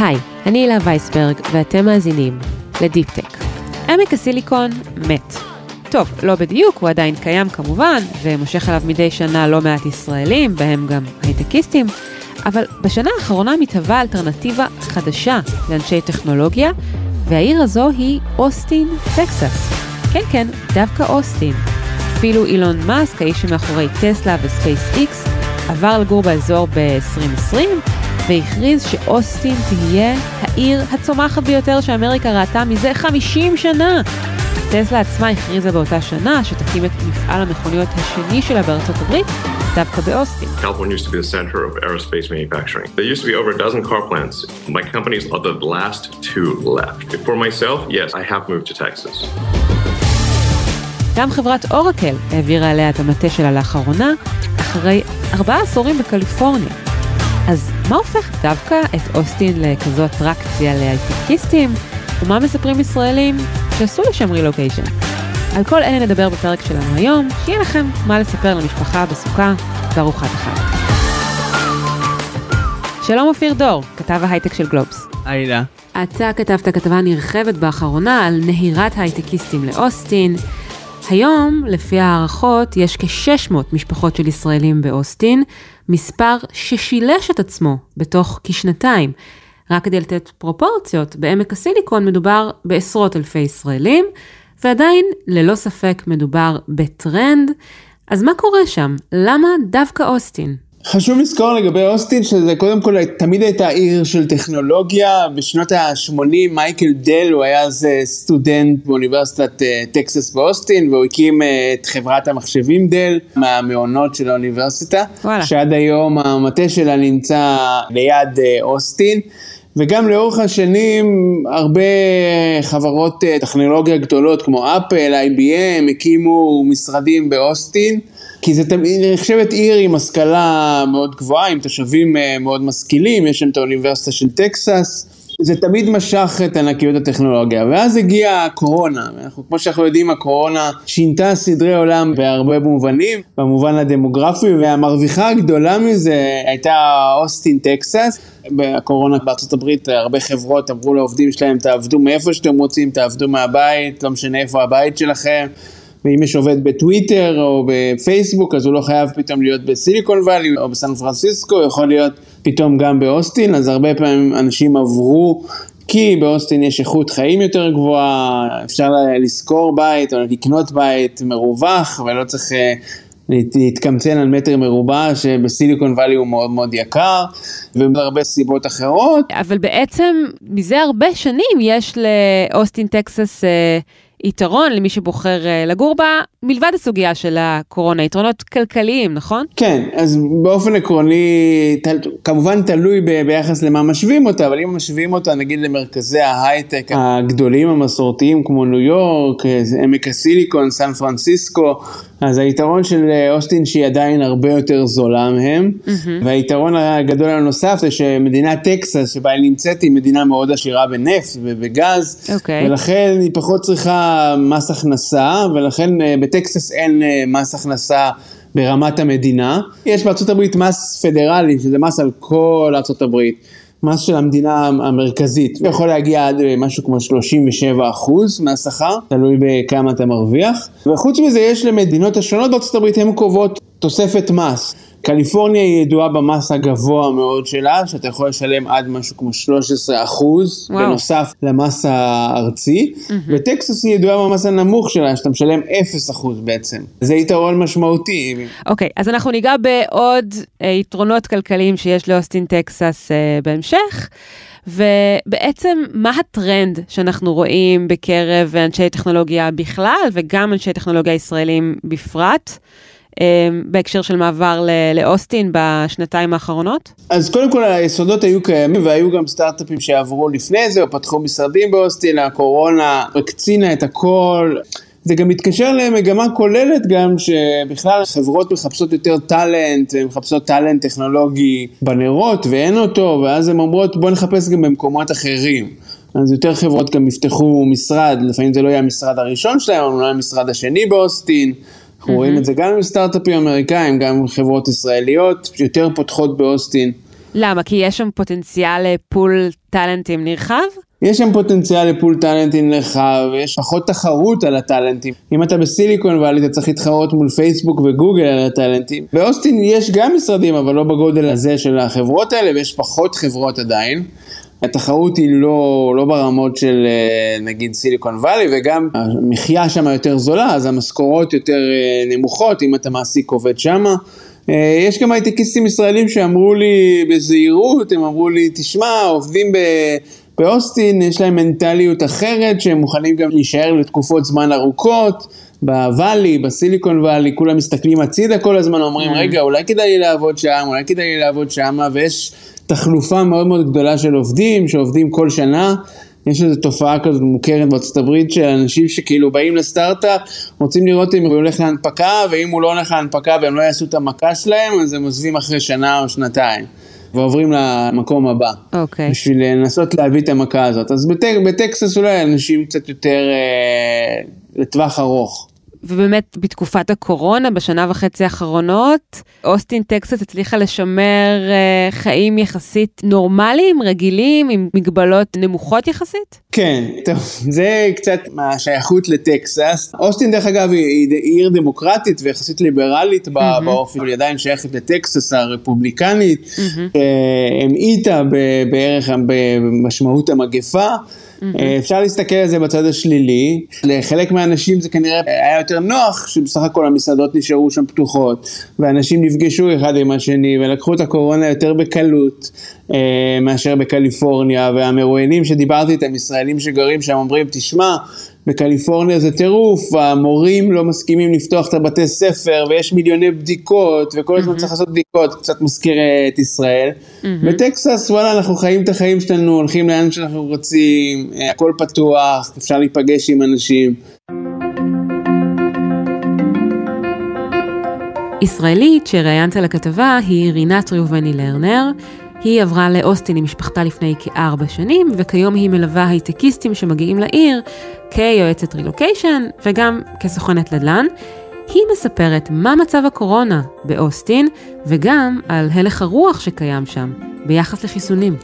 היי, אני הילה וייסברג, ואתם מאזינים לדיפ-טק. עמק הסיליקון מת. טוב, לא בדיוק, הוא עדיין קיים כמובן, ומושך אליו מדי שנה לא מעט ישראלים, בהם גם הייטקיסטים, אבל בשנה האחרונה מתהווה אלטרנטיבה חדשה לאנשי טכנולוגיה, והעיר הזו היא אוסטין, טקסס. כן, כן, דווקא אוסטין. אפילו אילון מאסק, האיש שמאחורי טסלה וספייס איקס, עבר לגור באזור ב-2020, והכריז שאוסטין תהיה העיר הצומחת ביותר שאמריקה ראתה מזה 50 שנה. טסלה עצמה הכריזה באותה שנה שתקים את מפעל המכוניות השני שלה בארצות הברית, דווקא באוסטין. California used to be the center of aerospace manufacturing. There used to be over a dozen car plants. My companies are the last two left. For myself, yes, I have moved to Texas. גם חברת אורקל העבירה אליה את המטה שלה לאחרונה, אחרי ארבעה עשורים בקליפורניה. אז מה הופך דווקא את אוסטין לכזו אטרקציה להייטקיסטים, ומה מספרים ישראלים שעשו לשם רילוקיישן? על כל אלה נדבר בפרק שלנו היום, שיהיה לכם מה לספר למשפחה בסוכה בארוחת החג. שלום אופיר דור, כתב ההייטק של גלובס. הילה. אתה כתבת כתבה נרחבת באחרונה על נהירת הייטקיסטים לאוסטין. היום, לפי הערכות, יש כ-600 משפחות של ישראלים באוסטין, מספר ששילש את עצמו בתוך כשנתיים. רק כדי לתת פרופורציות, בעמק הסיליקון מדובר בעשרות אלפי ישראלים, ועדיין, ללא ספק, מדובר בטרנד. אז מה קורה שם? למה דווקא אוסטין? חשוב לזכור לגבי אוסטין שזה קודם כל תמיד הייתה עיר של טכנולוגיה, בשנות ה-80 מייקל דל הוא היה אז אה, סטודנט באוניברסיטת אה, טקסס באוסטין והוא הקים אה, את חברת המחשבים דל מהמעונות של האוניברסיטה, וואלה. שעד היום המטה שלה נמצא ליד אוסטין. וגם לאורך השנים הרבה חברות טכנולוגיה גדולות כמו אפל, IBM, הקימו משרדים באוסטין. כי זה תמיד נחשבת עיר עם השכלה מאוד גבוהה, עם תושבים אה, מאוד משכילים, יש שם את האוניברסיטה של טקסס. זה תמיד משך את ענקיות הטכנולוגיה, ואז הגיעה הקורונה, אנחנו, כמו שאנחנו יודעים הקורונה שינתה סדרי עולם בהרבה מובנים, במובן הדמוגרפי, והמרוויחה הגדולה מזה הייתה אוסטין טקסס, בקורונה בארצות הברית הרבה חברות אמרו לעובדים שלהם תעבדו מאיפה שאתם רוצים, תעבדו מהבית, לא משנה איפה הבית שלכם. ואם יש עובד בטוויטר או בפייסבוק אז הוא לא חייב פתאום להיות בסיליקון וואלי או בסן פרנסיסקו, הוא יכול להיות פתאום גם באוסטין, אז הרבה פעמים אנשים עברו כי באוסטין יש איכות חיים יותר גבוהה, אפשר לשכור בית או לקנות בית מרווח ולא צריך אה, להתקמצן על מטר מרובע שבסיליקון וואלי הוא מאוד מאוד יקר והרבה סיבות אחרות. אבל בעצם מזה הרבה שנים יש לאוסטין טקסס אה, יתרון למי שבוחר אה, לגור בה, מלבד הסוגיה של הקורונה, יתרונות כלכליים, נכון? כן, אז באופן עקרוני, תל, כמובן תלוי ב, ביחס למה משווים אותה, אבל אם משווים אותה נגיד למרכזי ההייטק הגדולים המסורתיים כמו ניו יורק, עמק הסיליקון, סן פרנסיסקו, אז היתרון של אה, אוסטין שהיא עדיין הרבה יותר זולה מהם, mm-hmm. והיתרון הגדול הנוסף זה שמדינת טקסס שבה היא נמצאת היא מדינה מאוד עשירה בנפט ובגז, okay. אוקיי. ולכן היא פחות צריכה מס הכנסה, ולכן אה, בטקסס אין אה, מס הכנסה ברמת המדינה. יש בארצות הברית מס פדרלי, שזה מס על כל ארצות הברית. מס של המדינה המרכזית יכול להגיע עד אה, משהו כמו 37 אחוז מהשכר, תלוי בכמה אתה מרוויח. וחוץ מזה יש למדינות השונות בארצות הברית, הן קובעות תוספת מס. קליפורניה היא ידועה במס הגבוה מאוד שלה, שאתה יכול לשלם עד משהו כמו 13 אחוז, בנוסף למס הארצי, mm-hmm. וטקסס היא ידועה במס הנמוך שלה, שאתה משלם 0 אחוז בעצם. זה יתרון משמעותי. אוקיי, okay, אז אנחנו ניגע בעוד אה, יתרונות כלכליים שיש לאוסטין טקסס אה, בהמשך. ובעצם מה הטרנד שאנחנו רואים בקרב אנשי טכנולוגיה בכלל וגם אנשי טכנולוגיה ישראלים בפרט? אמ, בהקשר של מעבר לאוסטין בשנתיים האחרונות? אז קודם כל היסודות היו קיימים והיו גם סטארט-אפים שעברו לפני זה או פתחו משרדים באוסטין, הקורונה הקצינה את הכל. זה גם מתקשר למגמה כוללת גם שבכלל חברות מחפשות יותר טאלנט, מחפשות טאלנט טכנולוגי בנרות ואין אותו ואז הן אומרות בוא נחפש גם במקומות אחרים. אז יותר חברות גם יפתחו משרד, לפעמים זה לא יהיה המשרד הראשון שלהם, אבל אולי המשרד השני באוסטין. אנחנו רואים את זה גם עם סטארט-אפים אמריקאים, גם עם חברות ישראליות, יותר פותחות באוסטין. למה? כי יש שם פוטנציאל פול טאלנטים נרחב? יש שם פוטנציאל לפול טאלנטים נרחב, יש פחות תחרות על הטאלנטים. אם אתה בסיליקון ואלי אתה צריך להתחרות מול פייסבוק וגוגל על הטאלנטים. באוסטין יש גם משרדים, אבל לא בגודל הזה של החברות האלה, ויש פחות חברות עדיין. התחרות היא לא, לא ברמות של אה, נגיד סיליקון וואלי, וגם המחיה שם יותר זולה, אז המשכורות יותר אה, נמוכות, אם אתה מעסיק עובד שמה. אה, יש גם הייטקיסטים ישראלים שאמרו לי בזהירות, הם אמרו לי, תשמע, עובדים ב... באוסטין יש להם מנטליות אחרת, שהם מוכנים גם להישאר לתקופות זמן ארוכות. בוואלי, בסיליקון וואלי, כולם מסתכלים הצידה כל הזמן, אומרים, mm. רגע, אולי כדאי לי לעבוד שם, אולי כדאי לי לעבוד שם, ויש תחלופה מאוד מאוד גדולה של עובדים, שעובדים כל שנה. יש איזו תופעה כזאת מוכרת בארצות הברית של אנשים שכאילו באים לסטארט-אפ, רוצים לראות אם הוא הולך להנפקה, ואם הוא לא הולך להנפקה והם לא יעשו את המכה שלהם, אז הם עוזבים אחרי שנה או שנתיים. ועוברים למקום הבא. אוקיי. Okay. בשביל לנסות להביא את המכה הזאת. אז בטק, בטקסס אולי אנשים קצת יותר אה, לטווח ארוך. ובאמת בתקופת הקורונה, בשנה וחצי האחרונות, אוסטין טקסס הצליחה לשמר uh, חיים יחסית נורמליים, רגילים, עם מגבלות נמוכות יחסית? כן, טוב, זה קצת מהשייכות לטקסס. אוסטין דרך אגב היא, היא עיר דמוקרטית ויחסית ליברלית mm-hmm. באופן, היא עדיין שייכת לטקסס הרפובליקנית, mm-hmm. המעיטה בערך במשמעות המגפה. Mm-hmm. אפשר להסתכל על זה בצד השלילי, לחלק מהאנשים זה כנראה היה יותר נוח שבסך הכל המסעדות נשארו שם פתוחות ואנשים נפגשו אחד עם השני ולקחו את הקורונה יותר בקלות אה, מאשר בקליפורניה והמרואיינים שדיברתי איתם, ישראלים שגרים שם אומרים תשמע בקליפורניה זה טירוף, המורים לא מסכימים לפתוח את הבתי ספר ויש מיליוני בדיקות וכל הזמן mm-hmm. צריך לעשות בדיקות, קצת מזכיר את ישראל. Mm-hmm. בטקסס וואלה אנחנו חיים את החיים שלנו, הולכים לאן שאנחנו רוצים, אה, הכל פתוח, אפשר להיפגש עם אנשים. ישראלית שראיינת לכתבה היא רינת ראובני לרנר. היא עברה לאוסטין עם משפחתה לפני כארבע שנים, וכיום היא מלווה הייטקיסטים שמגיעים לעיר כיועצת רילוקיישן וגם כסוכנת נדל"ן. היא מספרת מה מצב הקורונה באוסטין, וגם על הלך הרוח שקיים שם ביחס לחיסונים.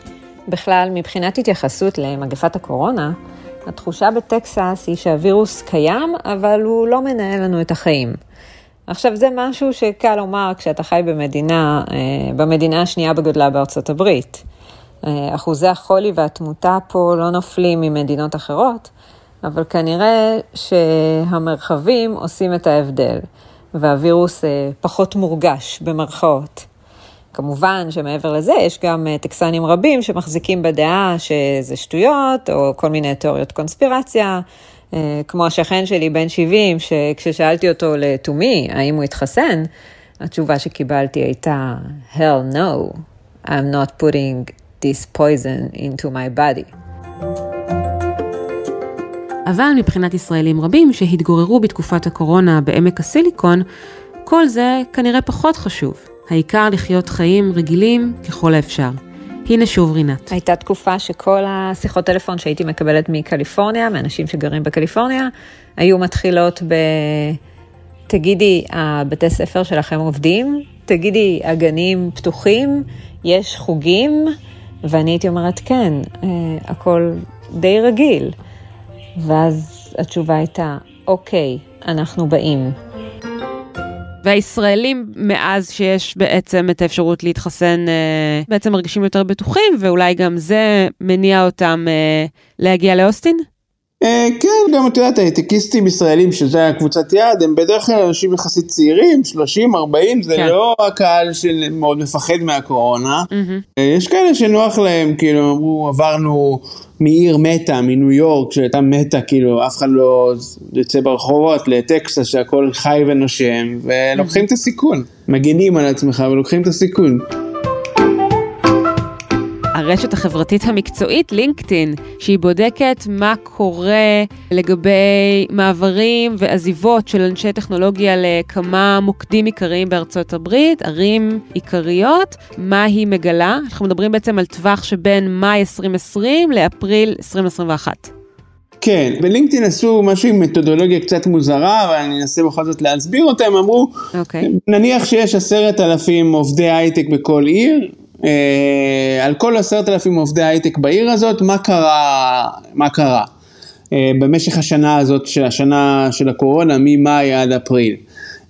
בכלל, מבחינת התייחסות למגפת הקורונה, התחושה בטקסס היא שהווירוס קיים, אבל הוא לא מנהל לנו את החיים. עכשיו, זה משהו שקל לומר כשאתה חי במדינה, אה, במדינה השנייה בגודלה בארצות הברית. אה, אחוזי החולי והתמותה פה לא נופלים ממדינות אחרות, אבל כנראה שהמרחבים עושים את ההבדל, והווירוס אה, פחות מורגש במרכאות. כמובן שמעבר לזה יש גם טקסנים רבים שמחזיקים בדעה שזה שטויות, או כל מיני תיאוריות קונספירציה, כמו השכן שלי בן 70, שכששאלתי אותו לתומי האם הוא התחסן, התשובה שקיבלתי הייתה, hell no, I'm not putting this poison into my body. אבל מבחינת ישראלים רבים שהתגוררו בתקופת הקורונה בעמק הסיליקון, כל זה כנראה פחות חשוב. העיקר לחיות חיים רגילים ככל האפשר. הנה שוב רינת. הייתה תקופה שכל השיחות טלפון שהייתי מקבלת מקליפורניה, מאנשים שגרים בקליפורניה, היו מתחילות ב... תגידי, הבתי ספר שלכם עובדים? תגידי, הגנים פתוחים? יש חוגים? ואני הייתי אומרת, כן, אה, הכל די רגיל. ואז התשובה הייתה, אוקיי, אנחנו באים. והישראלים, מאז שיש בעצם את האפשרות להתחסן, אה, בעצם מרגישים יותר בטוחים, ואולי גם זה מניע אותם אה, להגיע לאוסטין? אה, כן, גם את יודעת, הייטקיסטים ישראלים, שזה הקבוצת יעד, הם בדרך כלל אנשים יחסית צעירים, 30, 40, זה כן. לא הקהל שמאוד מפחד מהקורונה. יש כאלה שנוח להם, כאילו, אמרו, עברנו מעיר מתה, מניו יורק, שהייתה מתה, כאילו, אף אחד לא יוצא ברחובות, לטקסס, שהכל חי ונושם, ולוקחים את הסיכון. מגינים על עצמך ולוקחים את הסיכון. הרשת החברתית המקצועית לינקדאין, שהיא בודקת מה קורה לגבי מעברים ועזיבות של אנשי טכנולוגיה לכמה מוקדים עיקריים בארצות הברית, ערים עיקריות, מה היא מגלה. אנחנו מדברים בעצם על טווח שבין מאי 2020 לאפריל 2021. כן, בלינקדאין עשו משהו עם מתודולוגיה קצת מוזרה, אבל אני אנסה בכל זאת להסביר אותה, הם אמרו, okay. אוקיי. נניח שיש עשרת אלפים עובדי הייטק בכל עיר, על כל עשרת אלפים עובדי הייטק בעיר הזאת, מה קרה, מה קרה? במשך השנה הזאת, של השנה של הקורונה, ממאי עד אפריל.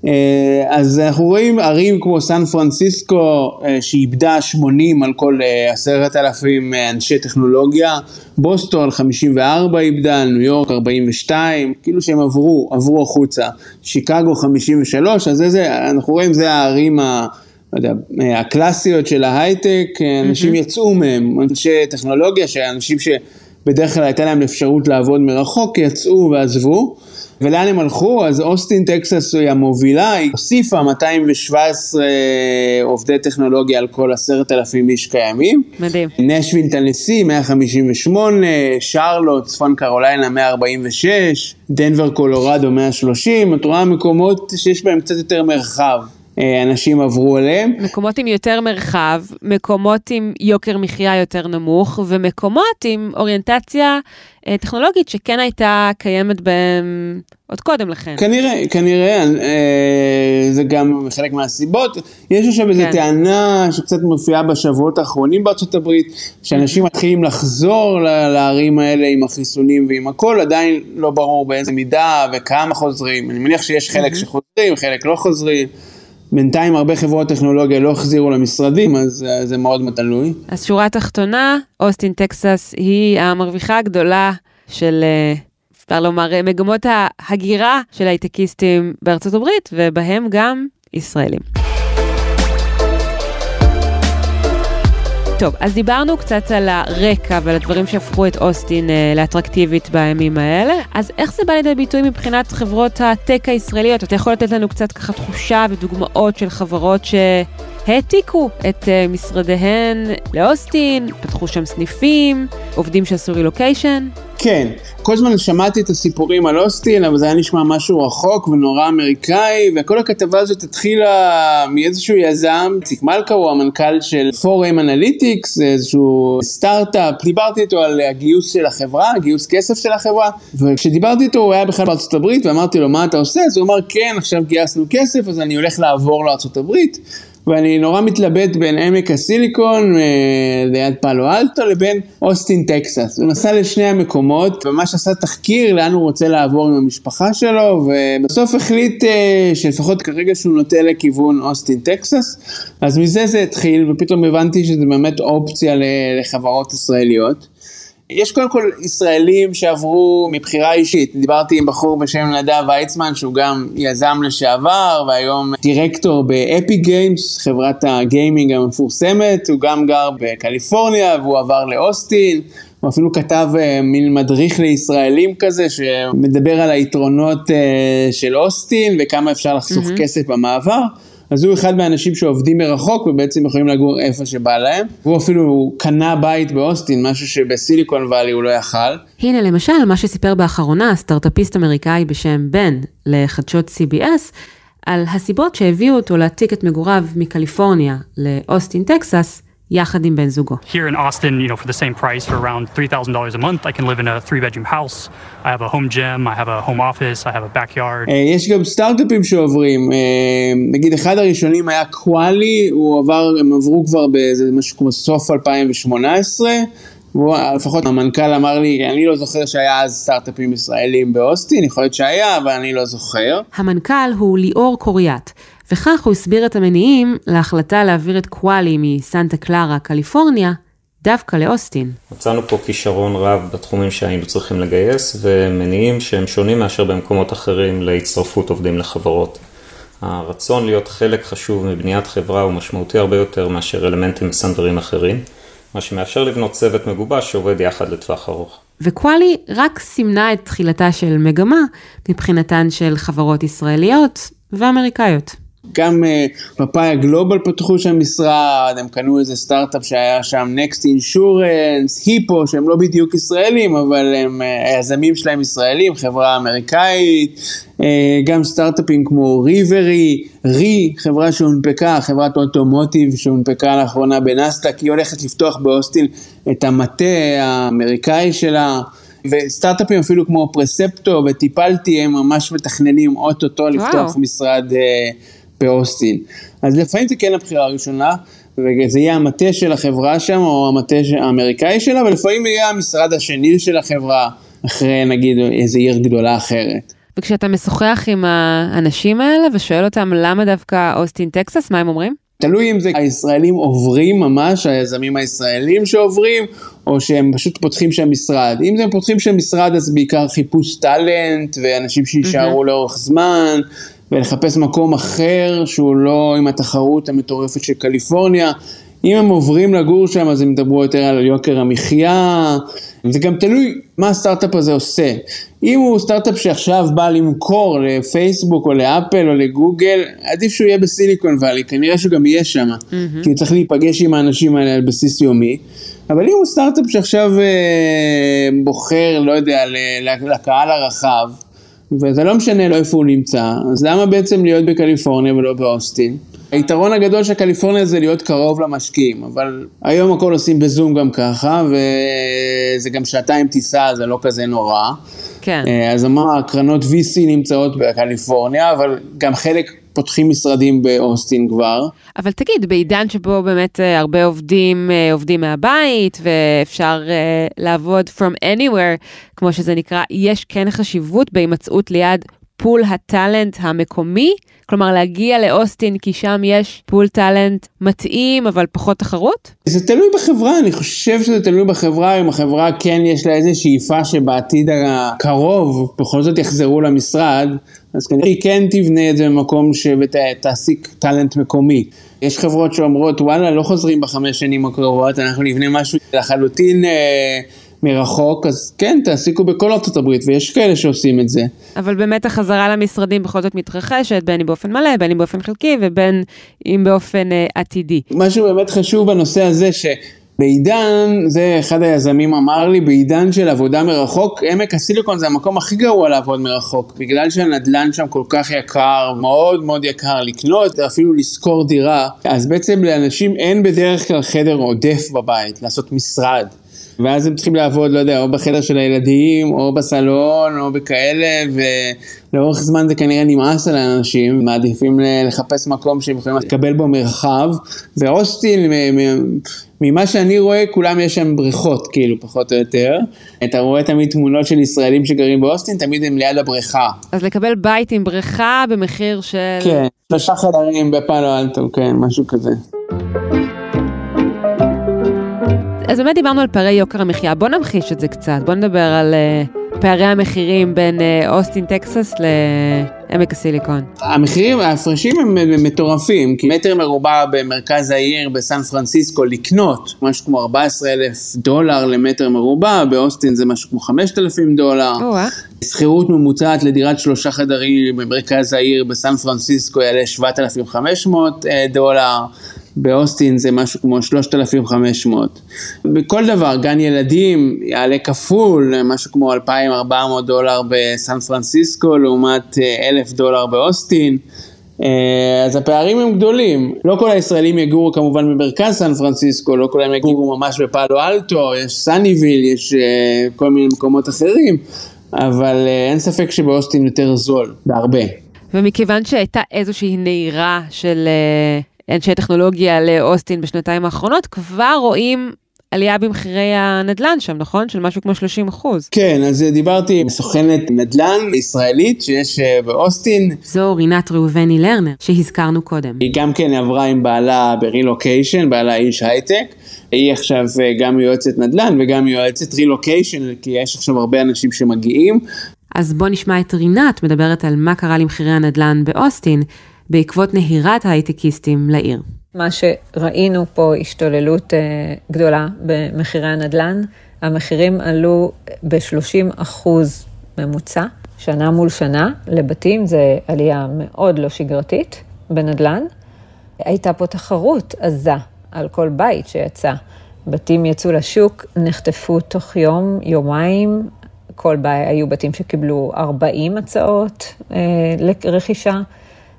אה, אז אנחנו רואים ערים כמו סן פרנסיסקו אה, שאיבדה 80 על כל אה, עשרת אלפים אנשי טכנולוגיה, בוסטון 54 איבדה, ניו יורק 42, כאילו שהם עברו, עברו החוצה, שיקגו 53, אז איזה, אנחנו רואים זה הערים ה... לא יודע, הקלאסיות של ההייטק, אנשים mm-hmm. יצאו מהם, אנשי טכנולוגיה, שאנשים שבדרך כלל הייתה להם אפשרות לעבוד מרחוק, יצאו ועזבו. ולאן הם הלכו? אז אוסטין טקסס היא המובילה, היא הוסיפה 217 עובדי טכנולוגיה על כל עשרת אלפים איש קיימים. מדהים. נשווין טנסי 158, שרלוט, צפון קרוליינה 146, דנבר קולורדו 130, את רואה מקומות שיש בהם קצת יותר מרחב. אה, אנשים עברו אליהם. מקומות עם יותר מרחב, מקומות עם יוקר מחיה יותר נמוך, ומקומות עם אוריינטציה אה, טכנולוגית שכן הייתה קיימת בהם עוד קודם לכן. כנראה, כנראה, אה, זה גם חלק מהסיבות. יש עכשיו איזו כן. טענה שקצת מופיעה בשבועות האחרונים בארצות הברית, שאנשים. מתחילים לחזור לערים האלה עם החיסונים ועם הכל, עדיין לא ברור באיזה מידה וכמה חוזרים. אני מניח שיש חלק. שחוזרים, חלק לא חוזרים. בינתיים הרבה חברות טכנולוגיה לא החזירו למשרדים, אז uh, זה מאוד תלוי. אז שורה תחתונה, אוסטין טקסס היא המרוויחה הגדולה של, uh, אפשר לומר, מגמות ההגירה של הייטקיסטים בארצות הברית, ובהם גם ישראלים. טוב, אז דיברנו קצת על הרקע ועל הדברים שהפכו את אוסטין אה, לאטרקטיבית בימים האלה, אז איך זה בא לידי ביטוי מבחינת חברות הטק הישראליות? אתה יכול לתת לנו קצת ככה תחושה ודוגמאות של חברות שהעתיקו את אה, משרדיהן לאוסטין, פתחו שם סניפים, עובדים שעשו רילוקיישן? כן, כל הזמן שמעתי את הסיפורים על אוסטין, אבל זה היה נשמע משהו רחוק ונורא אמריקאי, וכל הכתבה הזאת התחילה מאיזשהו יזם, ציק מלכה הוא המנכ"ל של 4M Analytics, איזשהו סטארט-אפ, דיברתי איתו על הגיוס של החברה, גיוס כסף של החברה, וכשדיברתי איתו הוא היה בכלל בארצות הברית, ואמרתי לו מה אתה עושה? אז הוא אמר כן, עכשיו גייסנו כסף, אז אני הולך לעבור לארצות הברית. ואני נורא מתלבט בין עמק הסיליקון אה, ליד פאלו אלטו לבין אוסטין טקסס. הוא נסע לשני המקומות, ממש עשה תחקיר לאן הוא רוצה לעבור עם המשפחה שלו, ובסוף החליט אה, שלפחות כרגע שהוא נוטה לכיוון אוסטין טקסס, אז מזה זה התחיל, ופתאום הבנתי שזה באמת אופציה לחברות ישראליות. יש קודם כל ישראלים שעברו מבחירה אישית, דיברתי עם בחור בשם נדב ויצמן שהוא גם יזם לשעבר והיום דירקטור באפי גיימס, חברת הגיימינג המפורסמת, הוא גם גר בקליפורניה והוא עבר לאוסטין, הוא אפילו כתב אה, מין מדריך לישראלים כזה שמדבר על היתרונות אה, של אוסטין וכמה אפשר לחסוך ממ-הממ. כסף במעבר. אז הוא אחד מהאנשים שעובדים מרחוק ובעצם יכולים לגור איפה שבא להם. הוא אפילו קנה בית באוסטין, משהו שב Silicon Valley הוא לא יכל. הנה למשל מה שסיפר באחרונה סטארטאפיסט אמריקאי בשם בן לחדשות CBS, על הסיבות שהביאו אותו להעתיק את מגוריו מקליפורניה לאוסטין, טקסס, יחד עם בן זוגו. Here in Austin, you know, for the same price, for around $3,000 a month, I can live in a three-bedroom house. I have a home gym, I have a home office, I have a backyard. יש גם סטארט-אפים שעוברים, נגיד אחד הראשונים היה קואלי, הוא עבר, הם עברו כבר באיזה משהו כמו סוף 2018. והוא, לפחות המנכ"ל אמר לי, אני לא זוכר שהיה אז סטארט-אפים ישראלים באוסטין, יכול להיות שהיה, אבל אני לא זוכר. המנכ"ל הוא ליאור קוריאט, וכך הוא הסביר את המניעים להחלטה להעביר את קואלי מסנטה קלרה, קליפורניה, דווקא לאוסטין. מצאנו פה כישרון רב בתחומים שהיינו צריכים לגייס, ומניעים שהם שונים מאשר במקומות אחרים להצטרפות עובדים לחברות. הרצון להיות חלק חשוב מבניית חברה הוא משמעותי הרבה יותר מאשר אלמנטים מסנדרים אחרים, מה שמאפשר לבנות צוות מגובש שעובד יחד לטווח ארוך. וקואלי רק סימנה את תחילתה של מגמה מבחינתן של חברות ישראליות ואמריקאיות. גם פאפאיה uh, גלובל פתחו שם משרד, הם קנו איזה סטארט-אפ שהיה שם, Next Insurance, היפו, שהם לא בדיוק ישראלים, אבל הם, uh, היזמים שלהם ישראלים, חברה אמריקאית, uh, גם סטארט-אפים כמו ריברי, רי, חברה שהונפקה, חברת אוטומוטיב שהונפקה לאחרונה בנסדק, היא הולכת לפתוח באוסטין את המטה האמריקאי שלה. וסטארט-אפים אפילו כמו פרספטו וטיפלתי, הם ממש מתכננים אוטוטו לפתוח משרד uh, באוסטין. אז לפעמים זה כן הבחירה הראשונה, וזה יהיה המטה של החברה שם, או המטה האמריקאי שלה, ולפעמים יהיה המשרד השני של החברה, אחרי נגיד איזה עיר גדולה אחרת. וכשאתה משוחח עם האנשים האלה ושואל אותם למה דווקא אוסטין טקסס, מה הם אומרים? תלוי אם זה הישראלים עוברים ממש, היזמים הישראלים שעוברים, או שהם פשוט פותחים שם משרד. אם הם פותחים שם משרד אז בעיקר חיפוש טאלנט ואנשים שיישארו mm-hmm. לאורך זמן, ולחפש מקום אחר שהוא לא עם התחרות המטורפת של קליפורניה. אם הם עוברים לגור שם אז הם ידברו יותר על יוקר המחיה, זה גם תלוי מה הסטארט-אפ הזה עושה. אם הוא סטארט-אפ שעכשיו בא למכור לפייסבוק או לאפל או לגוגל, עדיף שהוא יהיה בסיליקון וואלי, כנראה שהוא גם יהיה שם, mm-hmm. כי הוא צריך להיפגש עם האנשים האלה על בסיס יומי. אבל אם הוא סטארט-אפ שעכשיו אה, בוחר, לא יודע, לקהל הרחב, וזה לא משנה לו איפה הוא נמצא, אז למה בעצם להיות בקליפורניה ולא באוסטין? היתרון הגדול של קליפורניה זה להיות קרוב למשקיעים, אבל היום הכל עושים בזום גם ככה, וזה גם שעתיים טיסה, זה לא כזה נורא. כן. אה, אז אמר, הקרנות VC נמצאות בקליפורניה, אבל גם חלק פותחים משרדים באוסטין כבר. אבל תגיד, בעידן שבו באמת אה, הרבה עובדים אה, עובדים מהבית ואפשר לעבוד from anywhere, כמו שזה נקרא, יש כן חשיבות בהימצאות ליד pool ה talent המקומי? כלומר, להגיע לאוסטין כי שם יש pool talent מתאים, אבל פחות תחרות? זה תלוי בחברה, אני חושב שזה תלוי בחברה, אם החברה כן יש לה איזו שאיפה שבעתיד הקרוב בכל זאת יחזרו למשרד, אז כנראה היא כן תבנה את זה במקום שתעסיק טאלנט מקומי. יש חברות שאומרות, וואלה, לא חוזרים בחמש שנים הקרובות, אנחנו נבנה משהו לחלוטין... אה, מרחוק, אז כן, תעסיקו בכל ארצות הברית, ויש כאלה שעושים את זה. אבל באמת החזרה למשרדים בכל זאת מתרחשת, בין אם באופן מלא, בין אם באופן חלקי, ובין אם באופן uh, עתידי. משהו באמת חשוב בנושא הזה, ש... בעידן, זה אחד היזמים אמר לי, בעידן של עבודה מרחוק, עמק הסיליקון זה המקום הכי גרוע לעבוד מרחוק, בגלל שהנדלן שם כל כך יקר, מאוד מאוד יקר לקנות, אפילו לשכור דירה, אז בעצם לאנשים אין בדרך כלל חדר עודף בבית, לעשות משרד. ואז הם צריכים לעבוד, לא יודע, או בחדר של הילדים, או בסלון, או בכאלה, ולאורך זמן זה כנראה נמאס על האנשים, מעדיפים לחפש מקום שהם יכולים לקבל בו מרחב, ואוסטין, ממה שאני רואה, כולם יש שם בריכות, כאילו, פחות או יותר. אתה רואה תמיד תמונות של ישראלים שגרים באוסטין, תמיד הם ליד הבריכה. אז לקבל בית עם בריכה במחיר של... כן, שלושה חדרים בפאלו אלטו, כן, משהו כזה. אז באמת דיברנו על פערי יוקר המחיה, בוא נמחיש את זה קצת, בוא נדבר על uh, פערי המחירים בין uh, אוסטין טקסס לעמק הסיליקון. המחירים, ההפרשים הם מטורפים, כי מטר מרובע במרכז העיר בסן פרנסיסקו לקנות, משהו כמו 14 אלף דולר למטר מרובע, באוסטין זה משהו כמו 5,000 דולר. שכירות ממוצעת לדירת שלושה חדרים במרכז העיר בסן פרנסיסקו יעלה 7,500 אה, דולר. באוסטין זה משהו כמו 3,500. בכל דבר, גן ילדים יעלה כפול, משהו כמו 2,400 דולר בסן פרנסיסקו לעומת 1,000 אה, דולר באוסטין. אה, אז הפערים הם גדולים. לא כל הישראלים יגורו כמובן במרכז סן פרנסיסקו, לא כולם יגורו ממש בפאלו אלטו, יש סאניוויל, יש אה, כל מיני מקומות אחרים, אבל אין ספק שבאוסטין יותר זול, בהרבה. ומכיוון שהייתה איזושהי נהירה של אנשי טכנולוגיה לאוסטין בשנתיים האחרונות, כבר רואים עלייה במחירי הנדל"ן שם, נכון? של משהו כמו 30 אחוז. כן, אז דיברתי עם סוכנת נדל"ן ישראלית שיש אה, באוסטין. זו רינת ראובני לרנר, שהזכרנו קודם. היא גם כן עברה עם בעלה ברילוקיישן, בעלה איש הייטק. היא עכשיו אה, גם יועצת נדל"ן וגם יועצת רילוקיישן, כי יש עכשיו הרבה אנשים שמגיעים. אז בוא נשמע את רינת מדברת על מה קרה למחירי הנדל"ן באוסטין. בעקבות נהירת ההייטקיסטים לעיר. מה שראינו פה השתוללות אה, גדולה במחירי הנדל"ן, המחירים עלו ב-30 אחוז ממוצע, שנה מול שנה, לבתים, זה עלייה מאוד לא שגרתית בנדל"ן. הייתה פה תחרות עזה על כל בית שיצא. בתים יצאו לשוק, נחטפו תוך יום, יומיים, כל בית, היו בתים שקיבלו 40 הצעות אה, לרכישה.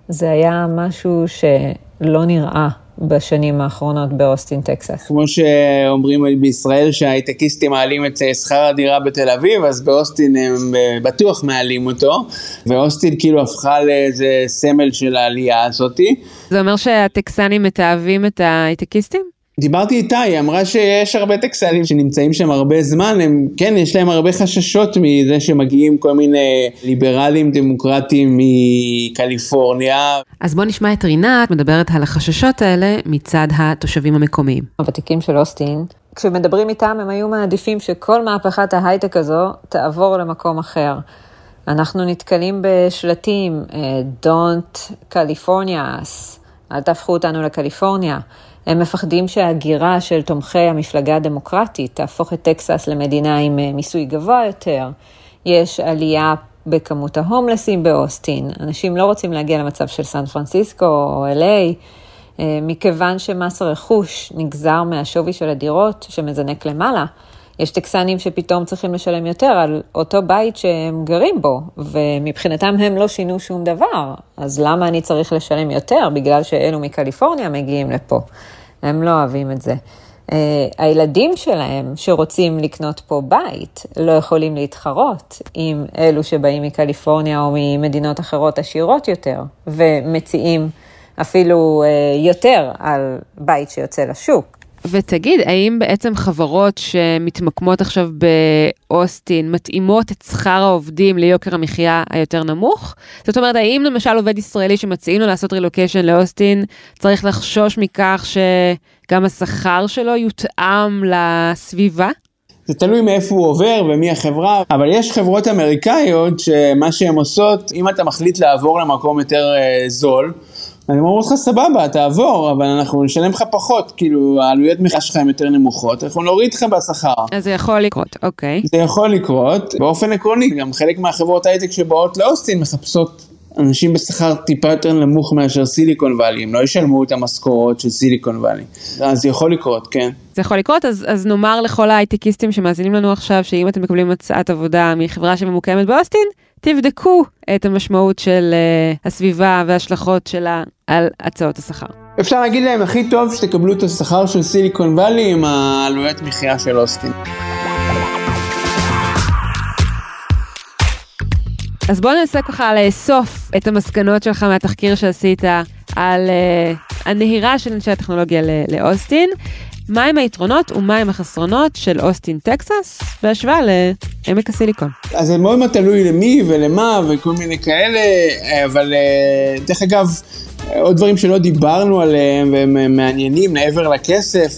זה היה משהו שלא נראה בשנים האחרונות באוסטין, טקסס. כמו שאומרים בישראל שההייטקיסטים מעלים את שכר הדירה בתל אביב, אז באוסטין הם בטוח מעלים אותו, ואוסטין כאילו הפכה לאיזה סמל של העלייה הזאתי. זה אומר שהטקסנים מתעבים את ההייטקיסטים? דיברתי איתה, היא אמרה שיש הרבה טקסנים שנמצאים שם הרבה זמן, הם, כן, יש להם הרבה חששות מזה שמגיעים כל מיני ליברלים דמוקרטים מקליפורניה. אז בוא נשמע את רינת מדברת על החששות האלה מצד התושבים המקומיים. הוותיקים של אוסטין, כשמדברים איתם הם היו מעדיפים שכל מהפכת ההייטק הזו תעבור למקום אחר. אנחנו נתקלים בשלטים, אה, Don't California, אל תהפכו אותנו לקליפורניה. הם מפחדים שההגירה של תומכי המפלגה הדמוקרטית תהפוך את טקסס למדינה עם אה, מיסוי גבוה יותר. יש עלייה בכמות ההומלסים באוסטין. אנשים לא רוצים להגיע למצב של סן פרנסיסקו או LA, אה, מכיוון שמס הרכוש נגזר מהשווי של הדירות שמזנק למעלה. יש טקסנים שפתאום צריכים לשלם יותר על אותו בית שהם גרים בו, ומבחינתם הם לא שינו שום דבר, אז למה אני צריך לשלם יותר? בגלל שאלו מקליפורניה מגיעים לפה. הם לא אוהבים את זה. Uh, הילדים שלהם שרוצים לקנות פה בית לא יכולים להתחרות עם אלו שבאים מקליפורניה או ממדינות אחרות עשירות יותר, ומציעים אפילו uh, יותר על בית שיוצא לשוק. ותגיד, האם בעצם חברות שמתמקמות עכשיו באוסטין מתאימות את שכר העובדים ליוקר המחיה היותר נמוך? זאת אומרת, האם למשל עובד ישראלי שמציעים לו לעשות רילוקיישן לאוסטין, צריך לחשוש מכך שגם השכר שלו יותאם לסביבה? זה תלוי מאיפה הוא עובר ומי החברה, אבל יש חברות אמריקאיות שמה שהן עושות, אם אתה מחליט לעבור למקום יותר uh, זול, אני אומר לך סבבה, תעבור, אבל אנחנו נשלם לך פחות, כאילו העלויות מחיה שלך הן יותר נמוכות, אנחנו נוריד לך בשכר. אז זה יכול לקרות, אוקיי. זה יכול לקרות, באופן עקרוני, גם חלק מהחברות הייטק שבאות לאוסטין מחפשות אנשים בשכר טיפה יותר נמוך מאשר סיליקון וואלי, הם לא ישלמו את המשכורות של סיליקון וואלי. אז זה יכול לקרות, כן. זה יכול לקרות, אז, אז נאמר לכל ההייטקיסטים שמאזינים לנו עכשיו, שאם אתם מקבלים הצעת עבודה מחברה שממוקמת באוסטין, תבדקו את המשמעות של uh, הסביבה וההשלכות שלה על הצעות השכר. אפשר להגיד להם הכי טוב שתקבלו את השכר של סיליקון וואלי עם העלויות מחיה של אוסטין. אז בוא ננסה ככה לאסוף את המסקנות שלך מהתחקיר שעשית על uh, הנהירה של אנשי הטכנולוגיה לאוסטין. מהם היתרונות ומהם החסרונות של אוסטין, טקסס, בהשוואה לעמק הסיליקון. אז זה מאוד תלוי למי ולמה וכל מיני כאלה, אבל אה, דרך אגב, עוד דברים שלא דיברנו עליהם והם מעניינים מעבר לכסף,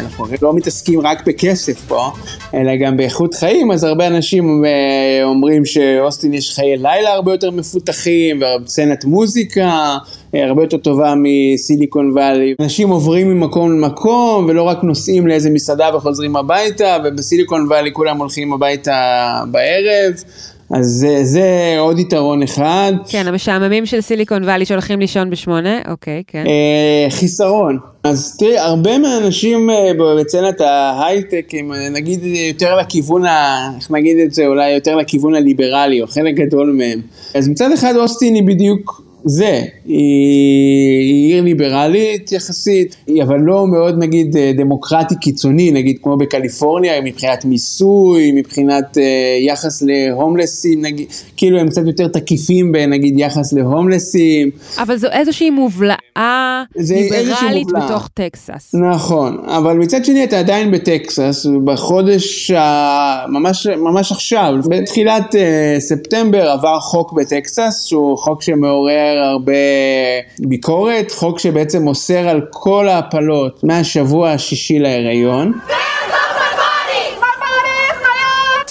אנחנו לא מתעסקים רק בכסף פה, אלא גם באיכות חיים, אז הרבה אנשים אה, אומרים שאוסטין יש חיי לילה הרבה יותר מפותחים, וסצנת מוזיקה אה, הרבה יותר טובה מסיליקון וואלי. אנשים עוברים ממקום למקום ולא רק נוסעים לאיזה מסעדה וחוזרים הביתה, ובסיליקון וואלי כולם הולכים הביתה בערב. אז זה, זה עוד יתרון אחד. כן, המשעממים של סיליקון וואלי שהולכים לישון בשמונה, אוקיי, כן. אה, חיסרון. אז תראי, הרבה מהאנשים אה, בצנת ההייטק הם אה, נגיד יותר לכיוון, ה, איך נגיד את זה, אולי יותר לכיוון הליברלי, או חלק גדול מהם. אז מצד אחד אוסטין היא בדיוק זה, היא עיר ליברלית יחסית, אבל לא מאוד נגיד אה, דמוקרטי קיצוני, נגיד כמו בקליפורניה, מבחינת מיסוי, מבחינת אה, יחס להומלסים, נגיד, כאילו הם קצת יותר תקיפים בנגיד יחס להומלסים. אבל זו איזושהי מובלעה ליברלית מובלע. בתוך טקסס. נכון, אבל מצד שני אתה עדיין בטקסס, בחודש ה... ממש, ממש עכשיו, בתחילת uh, ספטמבר עבר חוק בטקסס, שהוא חוק שמעורר הרבה ביקורת, חוק שבעצם אוסר על כל ההפלות מהשבוע השישי להיריון.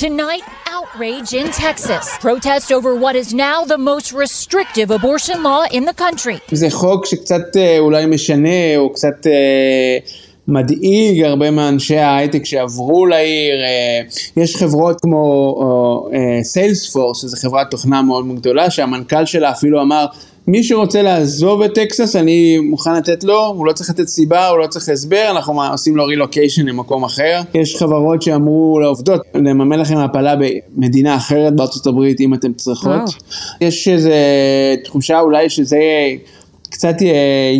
Tonight, outrage in Texas. Protest over what is now the most restrictive abortion law in the country. זה חוק שקצת אולי משנה, או קצת... מדאיג הרבה מאנשי ההייטק שעברו לעיר, יש חברות כמו סיילספורס, שזו חברת תוכנה מאוד גדולה, שהמנכ"ל שלה אפילו אמר מי שרוצה לעזוב את טקסס, אני מוכן לתת לו, הוא לא צריך לתת סיבה, הוא לא צריך הסבר, אנחנו עושים לו רילוקיישן למקום אחר. יש חברות שאמרו לעובדות, לממן לכם הפלה במדינה אחרת בארצות הברית אם אתם צריכות. Oh. יש איזו תחושה אולי שזה קצת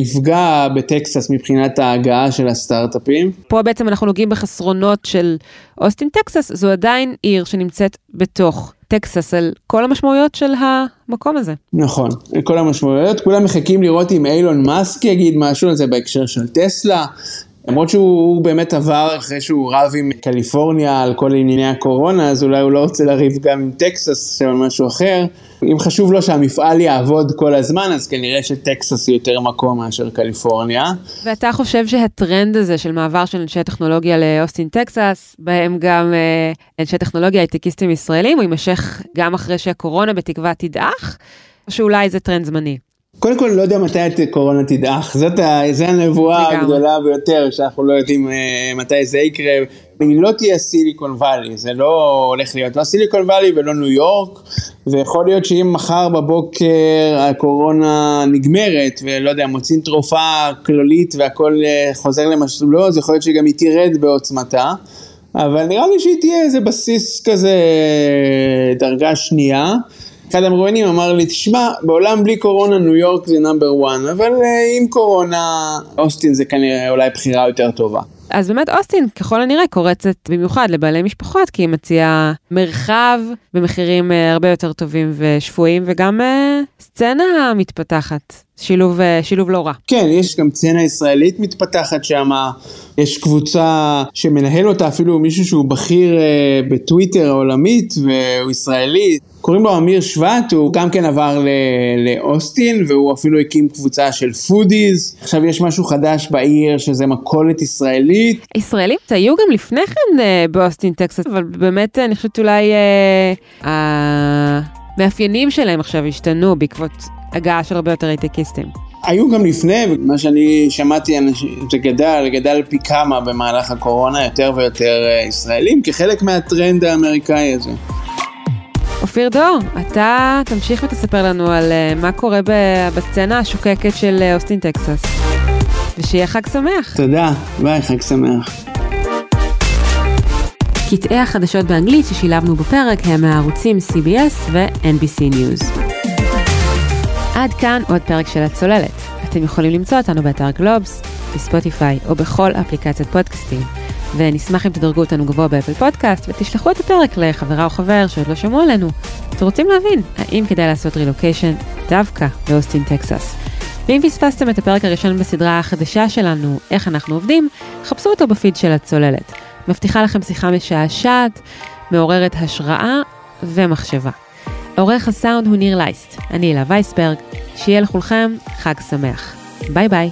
יפגע בטקסס מבחינת ההגעה של הסטארט-אפים. פה בעצם אנחנו נוגעים בחסרונות של אוסטין, טקסס, זו עדיין עיר שנמצאת בתוך טקסס על כל המשמעויות של המקום הזה. נכון, כל המשמעויות, כולם מחכים לראות אם אילון מאסק יגיד משהו על זה בהקשר של טסלה. למרות שהוא באמת עבר אחרי שהוא רב עם קליפורניה על כל ענייני הקורונה, אז אולי הוא לא רוצה לריב גם עם טקסס או משהו אחר. אם חשוב לו שהמפעל יעבוד כל הזמן, אז כנראה שטקסס היא יותר מקום מאשר קליפורניה. ואתה חושב שהטרנד הזה של מעבר של אנשי טכנולוגיה לאוסטין טקסס, בהם גם אה, אנשי טכנולוגיה הייטקיסטים ישראלים, הוא יימשך גם אחרי שהקורונה בתקווה תדעך, או שאולי זה טרנד זמני? קודם כל, לא יודע מתי הקורונה תדעך, זאת זו הנבואה הגדולה ביותר, שאנחנו לא יודעים אה, מתי זה יקרה. היא לא תהיה סיליקון וואלי, זה לא הולך להיות לא סיליקון וואלי ולא ניו יורק, ויכול להיות שאם מחר בבוקר הקורונה נגמרת, ולא יודע, מוצאים תרופה כללית והכל uh, חוזר למסלולו, אז יכול להיות שגם היא תרד בעוצמתה. אבל נראה לי שהיא תהיה איזה בסיס כזה דרגה שנייה. אחד המרואיינים אמר לי, תשמע, בעולם בלי קורונה ניו יורק זה נאמבר 1, אבל uh, עם קורונה אוסטין זה כנראה אולי בחירה יותר טובה. אז באמת אוסטין ככל הנראה קורצת במיוחד לבעלי משפחות, כי היא מציעה מרחב במחירים אה, הרבה יותר טובים ושפויים, וגם אה, סצנה מתפתחת. שילוב, שילוב לא רע. כן, יש גם סצנה ישראלית מתפתחת שם, יש קבוצה שמנהל אותה אפילו מישהו שהוא בכיר בטוויטר העולמית והוא ישראלי. קוראים לו אמיר שבט, הוא גם כן עבר לאוסטין והוא אפילו הקים קבוצה של foodies. עכשיו יש משהו חדש בעיר שזה מכולת ישראלית. ישראלים היו גם לפני כן אה, באוסטין טקסס, אבל באמת אני חושבת אולי אה, המאפיינים שלהם עכשיו השתנו בעקבות הגעה של הרבה יותר הייטקיסטים. היו גם לפני, מה שאני שמעתי, זה גדל, גדל פי כמה במהלך הקורונה, יותר ויותר אה, ישראלים, כחלק מהטרנד האמריקאי הזה. אופיר דור, אתה תמשיך ותספר לנו על אה, מה קורה בסצנה השוקקת של אה, אוסטין טקסס. ושיהיה חג שמח. תודה, ביי, חג שמח. קטעי החדשות באנגלית ששילבנו בפרק הם מהערוצים CBS ו-NBC News. עד כאן עוד פרק של הצוללת. אתם יכולים למצוא אותנו באתר גלובס, בספוטיפיי או בכל אפליקציית פודקאסטים. ונשמח אם תדרגו אותנו גבוה באפל פודקאסט ותשלחו את הפרק לחברה או חבר שעוד לא שמעו עלינו. אתם רוצים להבין האם כדאי לעשות רילוקיישן דווקא באוסטין טקסס. ואם פספסתם את הפרק הראשון בסדרה החדשה שלנו, איך אנחנו עובדים, חפשו אותו בפיד של הצוללת. מבטיחה לכם שיחה משעשעת, מעוררת השראה ומחשבה. עורך הסאונד הוא ניר לייסט, אני אלה וייסברג, שיהיה לכולכם חג שמח. ביי ביי.